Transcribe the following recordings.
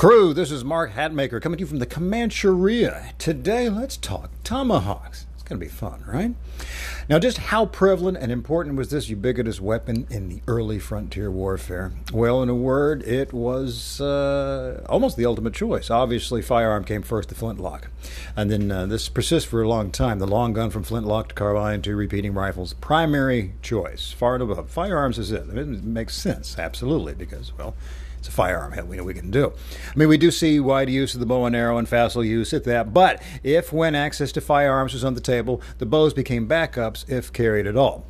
Crew, this is Mark Hatmaker coming to you from the Comancheria. Today, let's talk tomahawks. It's going to be fun, right? Now, just how prevalent and important was this ubiquitous weapon in the early frontier warfare? Well, in a word, it was uh, almost the ultimate choice. Obviously, firearm came first, the flintlock. And then uh, this persists for a long time. The long gun from flintlock to carbine to repeating rifles, primary choice, far and above. Firearms is it. It makes sense, absolutely, because, well, it's a firearm. We know we can do. I mean, we do see wide use of the bow and arrow and facile use at that. But if, when access to firearms was on the table, the bows became backups if carried at all.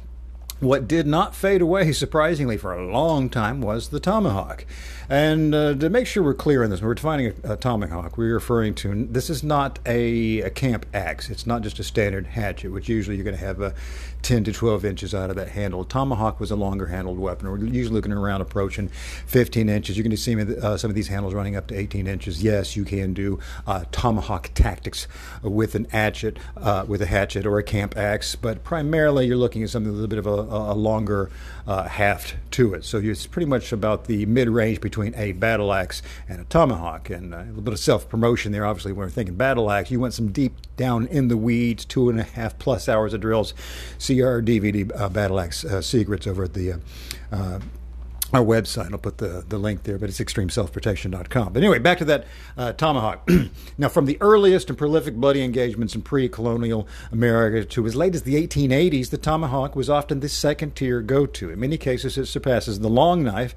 What did not fade away, surprisingly, for a long time was the tomahawk. And uh, to make sure we're clear on this, when we're defining a, a tomahawk, we're referring to this is not a, a, camp axe. It's not just a standard hatchet, which usually you're going to have a 10 to 12 inches out of that handle. tomahawk was a longer handled weapon. We're usually looking around approaching 15 inches. You're going to see uh, some of these handles running up to 18 inches. Yes, you can do uh, tomahawk tactics with an hatchet, uh, with a hatchet or a camp axe, but primarily you're looking at something with a little bit of a, a longer uh, haft to it. So it's pretty much about the mid range between a battle axe and a tomahawk. And uh, a little bit of self promotion there. Obviously, when we're thinking battle axe, you went some deep down in the weeds, two and a half plus hours of drills. See our DVD uh, battle axe uh, secrets over at the uh, our website. I'll put the, the link there, but it's extremeselfprotection.com. But anyway, back to that uh, tomahawk. now, from the earliest and prolific bloody engagements in pre colonial America to as late as the 1880s, the tomahawk was often the second tier go to. In many cases, it surpasses the long knife,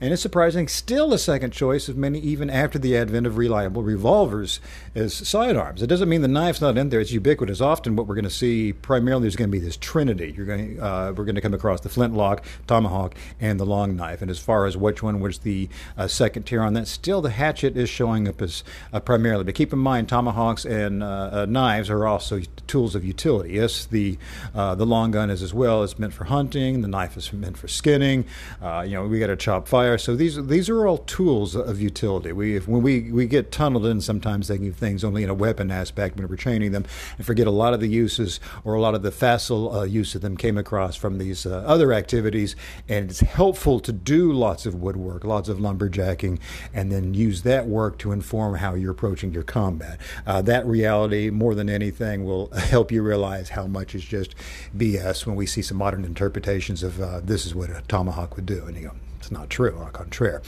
and it's surprising still a second choice of many even after the advent of reliable revolvers as sidearms. It doesn't mean the knife's not in there, it's ubiquitous. Often, what we're going to see primarily is going to be this trinity. You're going, uh, we're going to come across the flintlock, tomahawk, and the long knife. And as far as which one was the uh, second tier on that, still the hatchet is showing up as uh, primarily. But keep in mind, tomahawks and uh, uh, knives are also tools of utility. Yes, the uh, the long gun is as well. It's meant for hunting. The knife is meant for skinning. you know, we got to chop fire. So these these are all tools of utility. We if, when we we get tunneled in sometimes thinking of things only in a weapon aspect when we're training them, and forget a lot of the uses or a lot of the facile use of them came across from these other activities, and it's helpful to do lots of woodwork, lots of lumberjacking, and then use that work to inform how you're approaching your combat. Uh, that reality, more than anything, will help you realize how much is just BS when we see some modern interpretations of uh, this is what a tomahawk would do. And you go, it's not true, au contraire.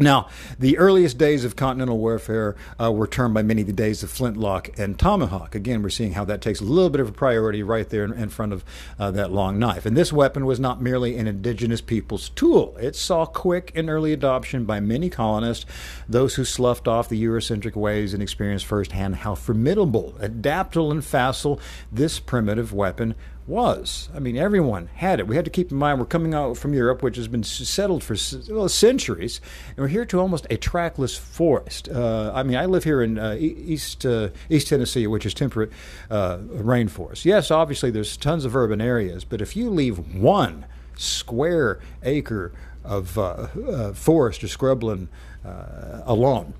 Now, the earliest days of continental warfare uh, were termed by many the days of flintlock and tomahawk. Again, we're seeing how that takes a little bit of a priority right there in, in front of uh, that long knife. And this weapon was not merely an indigenous people's tool, it saw quick and early adoption by many colonists, those who sloughed off the Eurocentric ways and experienced firsthand how formidable, adaptable, and facile this primitive weapon was. I mean, everyone had it. We had to keep in mind we're coming out from Europe, which has been settled for well, centuries, and we're here to almost a trackless forest. Uh, I mean, I live here in uh, East uh, East Tennessee, which is temperate uh, rainforest. Yes, obviously there's tons of urban areas, but if you leave one square acre of uh, uh, forest or scrubland alone,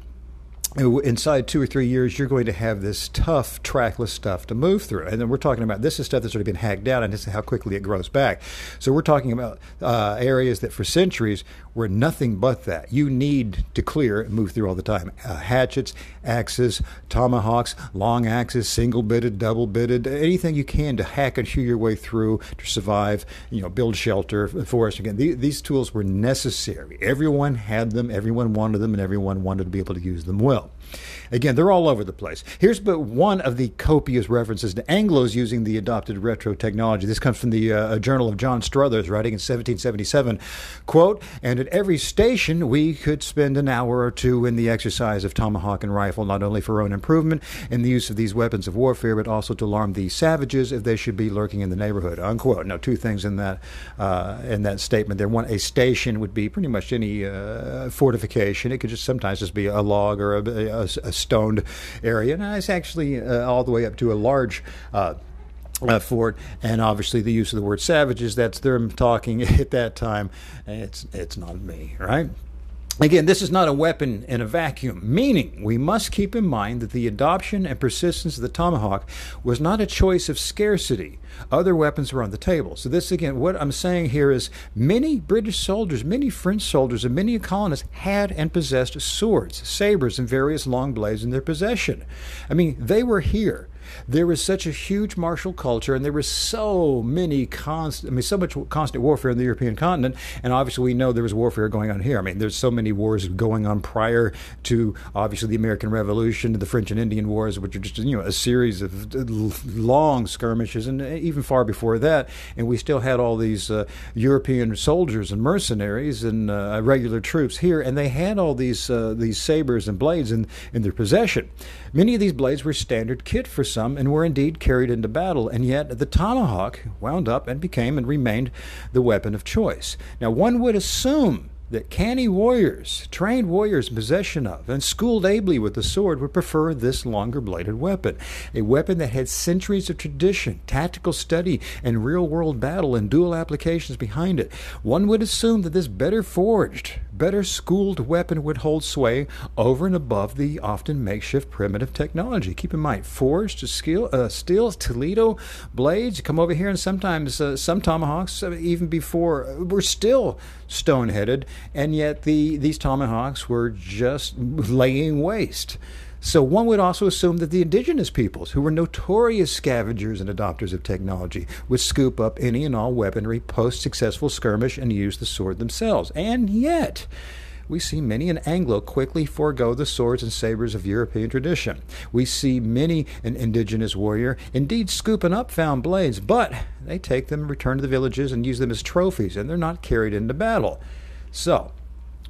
inside two or three years, you're going to have this tough, trackless stuff to move through. And then we're talking about this is stuff that's already been hacked down, and this is how quickly it grows back. So we're talking about uh, areas that for centuries were nothing but that. You need to clear and move through all the time. Uh, hatchets, axes, tomahawks, long axes, single bitted, double bitted, anything you can to hack and hew your way through to survive, you know, build shelter, forest. Again, these, these tools were necessary. Everyone had them, everyone wanted them, and everyone wanted to be able to use them well well. Again, they're all over the place. Here's but one of the copious references to Anglos using the adopted retro technology. This comes from the uh, Journal of John Struthers, writing in 1777. Quote, and at every station we could spend an hour or two in the exercise of tomahawk and rifle, not only for our own improvement in the use of these weapons of warfare, but also to alarm the savages if they should be lurking in the neighborhood. Unquote. Now, two things in that uh, in that statement there. One, a station would be pretty much any uh, fortification. It could just sometimes just be a log or a, a, a stoned area. And it's actually uh, all the way up to a large. Uh, uh, and obviously the use of the word savages. That's them talking at that time. It's it's not me, right? Again, this is not a weapon in a vacuum, meaning we must keep in mind that the adoption and persistence of the tomahawk was not a choice of scarcity. Other weapons were on the table. So, this again, what I'm saying here is many British soldiers, many French soldiers, and many colonists had and possessed swords, sabers, and various long blades in their possession. I mean, they were here there was such a huge martial culture, and there was so many constant, I mean, so much constant warfare in the European continent. And obviously, we know there was warfare going on here. I mean, there's so many wars going on prior to obviously the American Revolution, the French and Indian Wars, which are just you know a series of long skirmishes, and even far before that. And we still had all these uh, European soldiers and mercenaries and uh, regular troops here, and they had all these uh, these sabers and blades in in their possession. Many of these blades were standard kit for some and were indeed carried into battle, and yet the tomahawk wound up and became and remained the weapon of choice. Now, one would assume that canny warriors, trained warriors in possession of and schooled ably with the sword, would prefer this longer bladed weapon. A weapon that had centuries of tradition, tactical study, and real world battle and duel applications behind it. One would assume that this better forged, better schooled weapon would hold sway over and above the often makeshift primitive technology. Keep in mind, forged steel, uh, steel Toledo blades come over here, and sometimes uh, some tomahawks, uh, even before, uh, were still stone headed and yet the these tomahawks were just laying waste. So one would also assume that the indigenous peoples, who were notorious scavengers and adopters of technology, would scoop up any and all weaponry post successful skirmish and use the sword themselves. And yet, we see many an Anglo quickly forego the swords and sabers of European tradition. We see many an indigenous warrior indeed scooping up found blades, but they take them, return to the villages, and use them as trophies, and they're not carried into battle. So,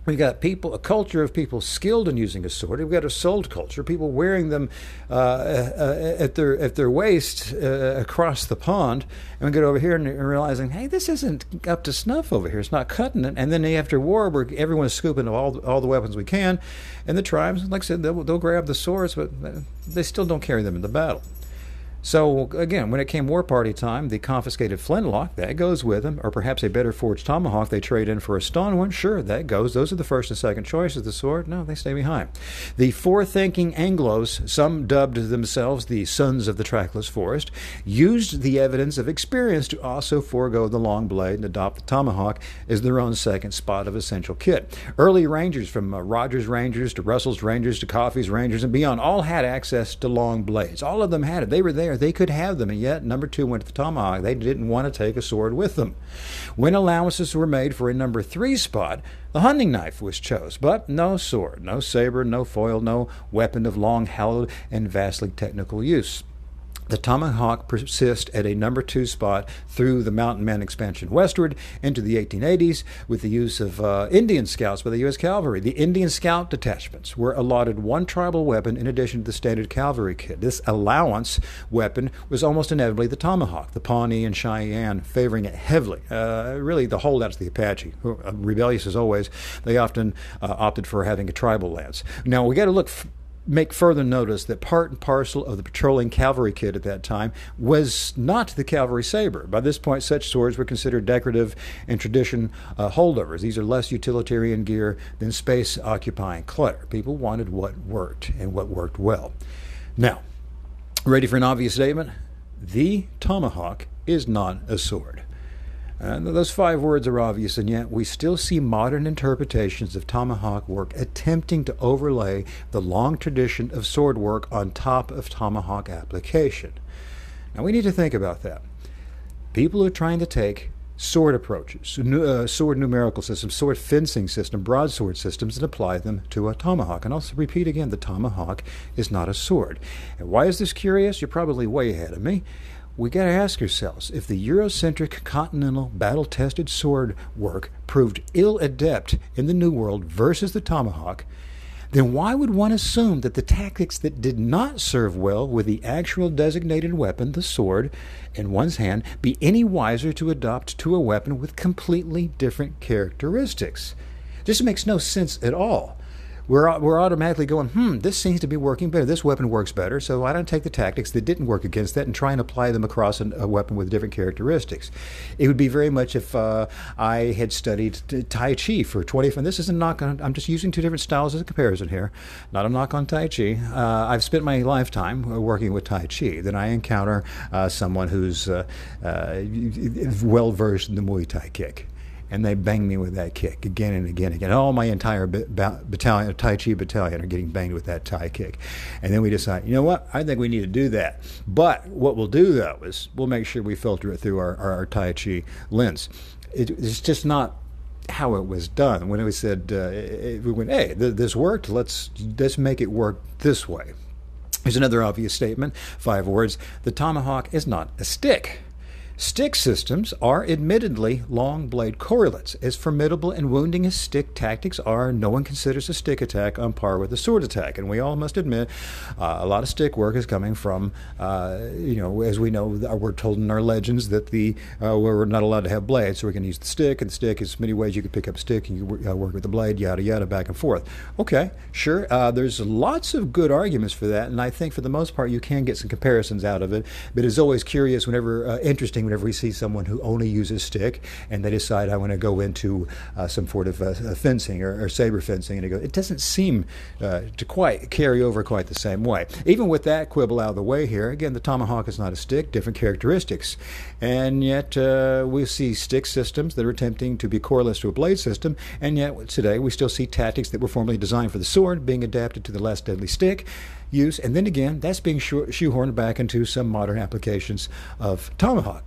We've got people, a culture of people skilled in using a sword. We've got a sold culture, people wearing them uh, uh, at their at their waist uh, across the pond. And we get over here and realizing, hey, this isn't up to snuff over here. It's not cutting it. And then after war, where everyone's scooping all all the weapons we can, and the tribes, like I said, they'll, they'll grab the swords, but they still don't carry them into battle. So again, when it came war party time, the confiscated flintlock that goes with them, or perhaps a better forged tomahawk they trade in for a stone one. Sure, that goes. Those are the first and second choices. The sword, no, they stay behind. The forethinking Anglos, some dubbed themselves the sons of the trackless forest, used the evidence of experience to also forego the long blade and adopt the tomahawk as their own second spot of essential kit. Early rangers, from uh, Rogers Rangers to Russell's Rangers to Coffey's Rangers and beyond, all had access to long blades. All of them had it. They were there there. They could have them, and yet number two went to the tomahawk. They didn't want to take a sword with them. When allowances were made for a number three spot, the hunting knife was chose, but no sword, no saber, no foil, no weapon of long, hallowed, and vastly technical use. The Tomahawk persists at a number two spot through the Mountain Man expansion westward into the 1880s with the use of uh, Indian scouts by the U.S. Cavalry. The Indian scout detachments were allotted one tribal weapon in addition to the standard cavalry kit. This allowance weapon was almost inevitably the Tomahawk, the Pawnee and Cheyenne favoring it heavily. Uh, really, the holdouts, of the Apache, who, uh, rebellious as always, they often uh, opted for having a tribal lance. Now, we got to look. F- make further notice that part and parcel of the patrolling cavalry kit at that time was not the cavalry saber. By this point, such swords were considered decorative and tradition uh, holdovers. These are less utilitarian gear than space occupying clutter. People wanted what worked and what worked well. Now, ready for an obvious statement? The tomahawk is not a sword. Uh, those five words are obvious, and yet we still see modern interpretations of tomahawk work attempting to overlay the long tradition of sword work on top of tomahawk application. Now we need to think about that. People are trying to take sword approaches, uh, sword numerical systems, sword fencing system, broadsword systems, and apply them to a tomahawk. And I'll repeat again the tomahawk is not a sword. And why is this curious? You're probably way ahead of me we got to ask ourselves if the Eurocentric continental battle tested sword work proved ill adept in the New World versus the tomahawk, then why would one assume that the tactics that did not serve well with the actual designated weapon, the sword, in one's hand, be any wiser to adopt to a weapon with completely different characteristics? This makes no sense at all. We're, we're automatically going, hmm, this seems to be working better. This weapon works better. So why don't take the tactics that didn't work against that and try and apply them across an, a weapon with different characteristics? It would be very much if uh, I had studied Tai Chi for 20, and this is a knock on, I'm just using two different styles as a comparison here, not a knock on Tai Chi. Uh, I've spent my lifetime working with Tai Chi. Then I encounter uh, someone who's uh, uh, well versed in the Muay Thai kick and they bang me with that kick again and again and again. All my entire battalion, Tai Chi battalion, are getting banged with that Thai kick. And then we decide, you know what? I think we need to do that. But what we'll do though is we'll make sure we filter it through our, our, our Tai Chi lens. It, it's just not how it was done. When we said uh, it, we went, hey, th- this worked. Let's let's make it work this way. Here's another obvious statement. Five words. The tomahawk is not a stick. Stick systems are admittedly long blade correlates. As formidable and wounding as stick tactics are, no one considers a stick attack on par with a sword attack. And we all must admit, uh, a lot of stick work is coming from, uh, you know, as we know, we're told in our legends that the uh, we're not allowed to have blades, so we can use the stick. And the stick is many ways you can pick up a stick and you uh, work with the blade, yada yada, back and forth. Okay, sure. Uh, there's lots of good arguments for that, and I think for the most part you can get some comparisons out of it. But it's always curious, whenever uh, interesting whenever we see someone who only uses stick and they decide I want to go into uh, some sort of uh, fencing or, or, saber fencing, and it, go, it doesn't seem uh, to quite carry over quite the same way. Even with that quibble out of the way here, again, the tomahawk is not a stick, different characteristics, and yet uh, we see stick systems that are attempting to be correlates to a blade system, and yet today we still see tactics that were formerly designed for the sword being adapted to the less deadly stick use, and then again, that's being shoehorned back into some modern applications of tomahawk.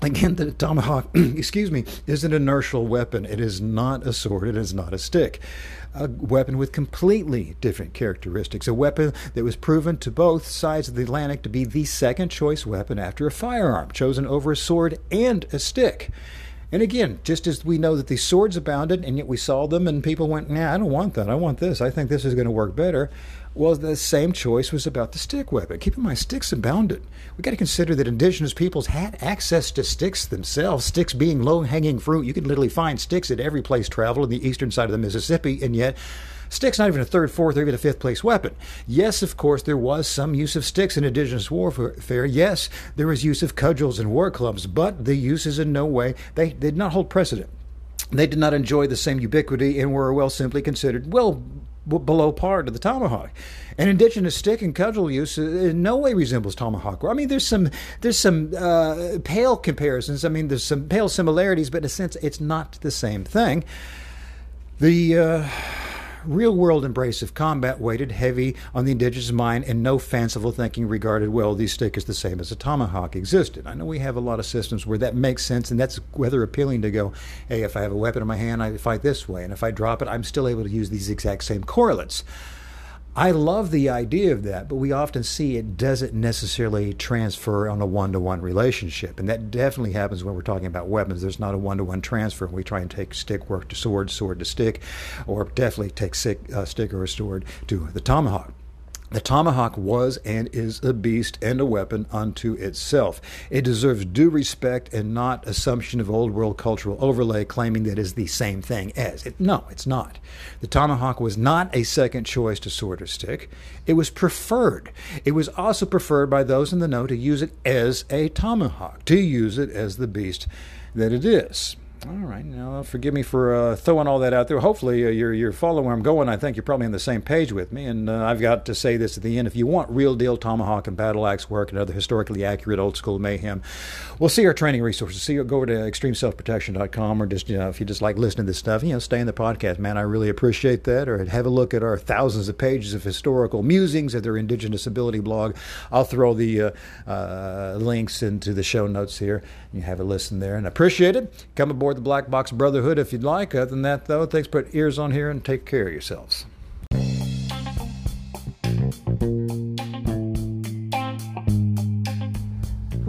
Again, the tomahawk, excuse me, is an inertial weapon. It is not a sword. It is not a stick. A weapon with completely different characteristics. A weapon that was proven to both sides of the Atlantic to be the second choice weapon after a firearm, chosen over a sword and a stick. And again, just as we know that these swords abounded, and yet we saw them, and people went, "Nah, I don't want that. I want this. I think this is going to work better." Well, the same choice was about the stick weapon. Keep in mind, sticks abounded. We got to consider that indigenous peoples had access to sticks themselves. Sticks being low-hanging fruit, you can literally find sticks at every place travel in the eastern side of the Mississippi, and yet Sticks not even a third, fourth, or even a fifth place weapon. Yes, of course, there was some use of sticks in indigenous warfare. Yes, there was use of cudgels and war clubs, but the uses in no way they, they did not hold precedent. They did not enjoy the same ubiquity and were well simply considered well below par to the tomahawk. And indigenous stick and cudgel use in no way resembles tomahawk. I mean, there's some there's some uh, pale comparisons. I mean, there's some pale similarities, but in a sense, it's not the same thing. The uh, real world embrace of combat weighted heavy on the indigenous mind and no fanciful thinking regarded, well, these stick is the same as a tomahawk existed. I know we have a lot of systems where that makes sense, and that's whether appealing to go, hey, if I have a weapon in my hand, I fight this way, and if I drop it, I'm still able to use these exact same correlates. I love the idea of that, but we often see it doesn't necessarily transfer on a one to one relationship. And that definitely happens when we're talking about weapons. There's not a one to one transfer. We try and take stick work to sword, sword to stick, or definitely take stick, uh, stick or sword to the tomahawk. The tomahawk was and is a beast and a weapon unto itself. It deserves due respect and not assumption of old world cultural overlay claiming that it is the same thing as. It, no, it's not. The tomahawk was not a second choice to sword or stick. It was preferred. It was also preferred by those in the know to use it as a tomahawk, to use it as the beast that it is. All right. Now, forgive me for uh, throwing all that out there. Hopefully, uh, you're, you're following where I'm going. I think you're probably on the same page with me. And uh, I've got to say this at the end. If you want real deal tomahawk and battle axe work and other historically accurate old school mayhem, we'll see our training resources. See, go over to extremeselfprotection.com or just, you know, if you just like listening to this stuff, you know, stay in the podcast, man. I really appreciate that. Or have a look at our thousands of pages of historical musings at their Indigenous Ability blog. I'll throw the uh, uh, links into the show notes here. You have a listen there and appreciate it. Come aboard the Black Box Brotherhood if you'd like. Other than that, though, thanks. Put ears on here and take care of yourselves.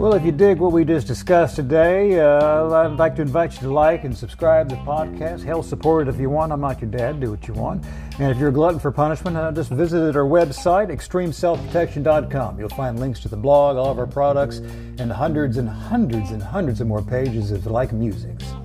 Well, if you dig what we just discussed today, uh, I'd like to invite you to like and subscribe to the podcast. Hell, support it if you want. I'm not your dad. Do what you want. And if you're a glutton for punishment, uh, just visit our website, extremeselfprotection.com. You'll find links to the blog, all of our products, and hundreds and hundreds and hundreds of more pages of like musings. Thank you.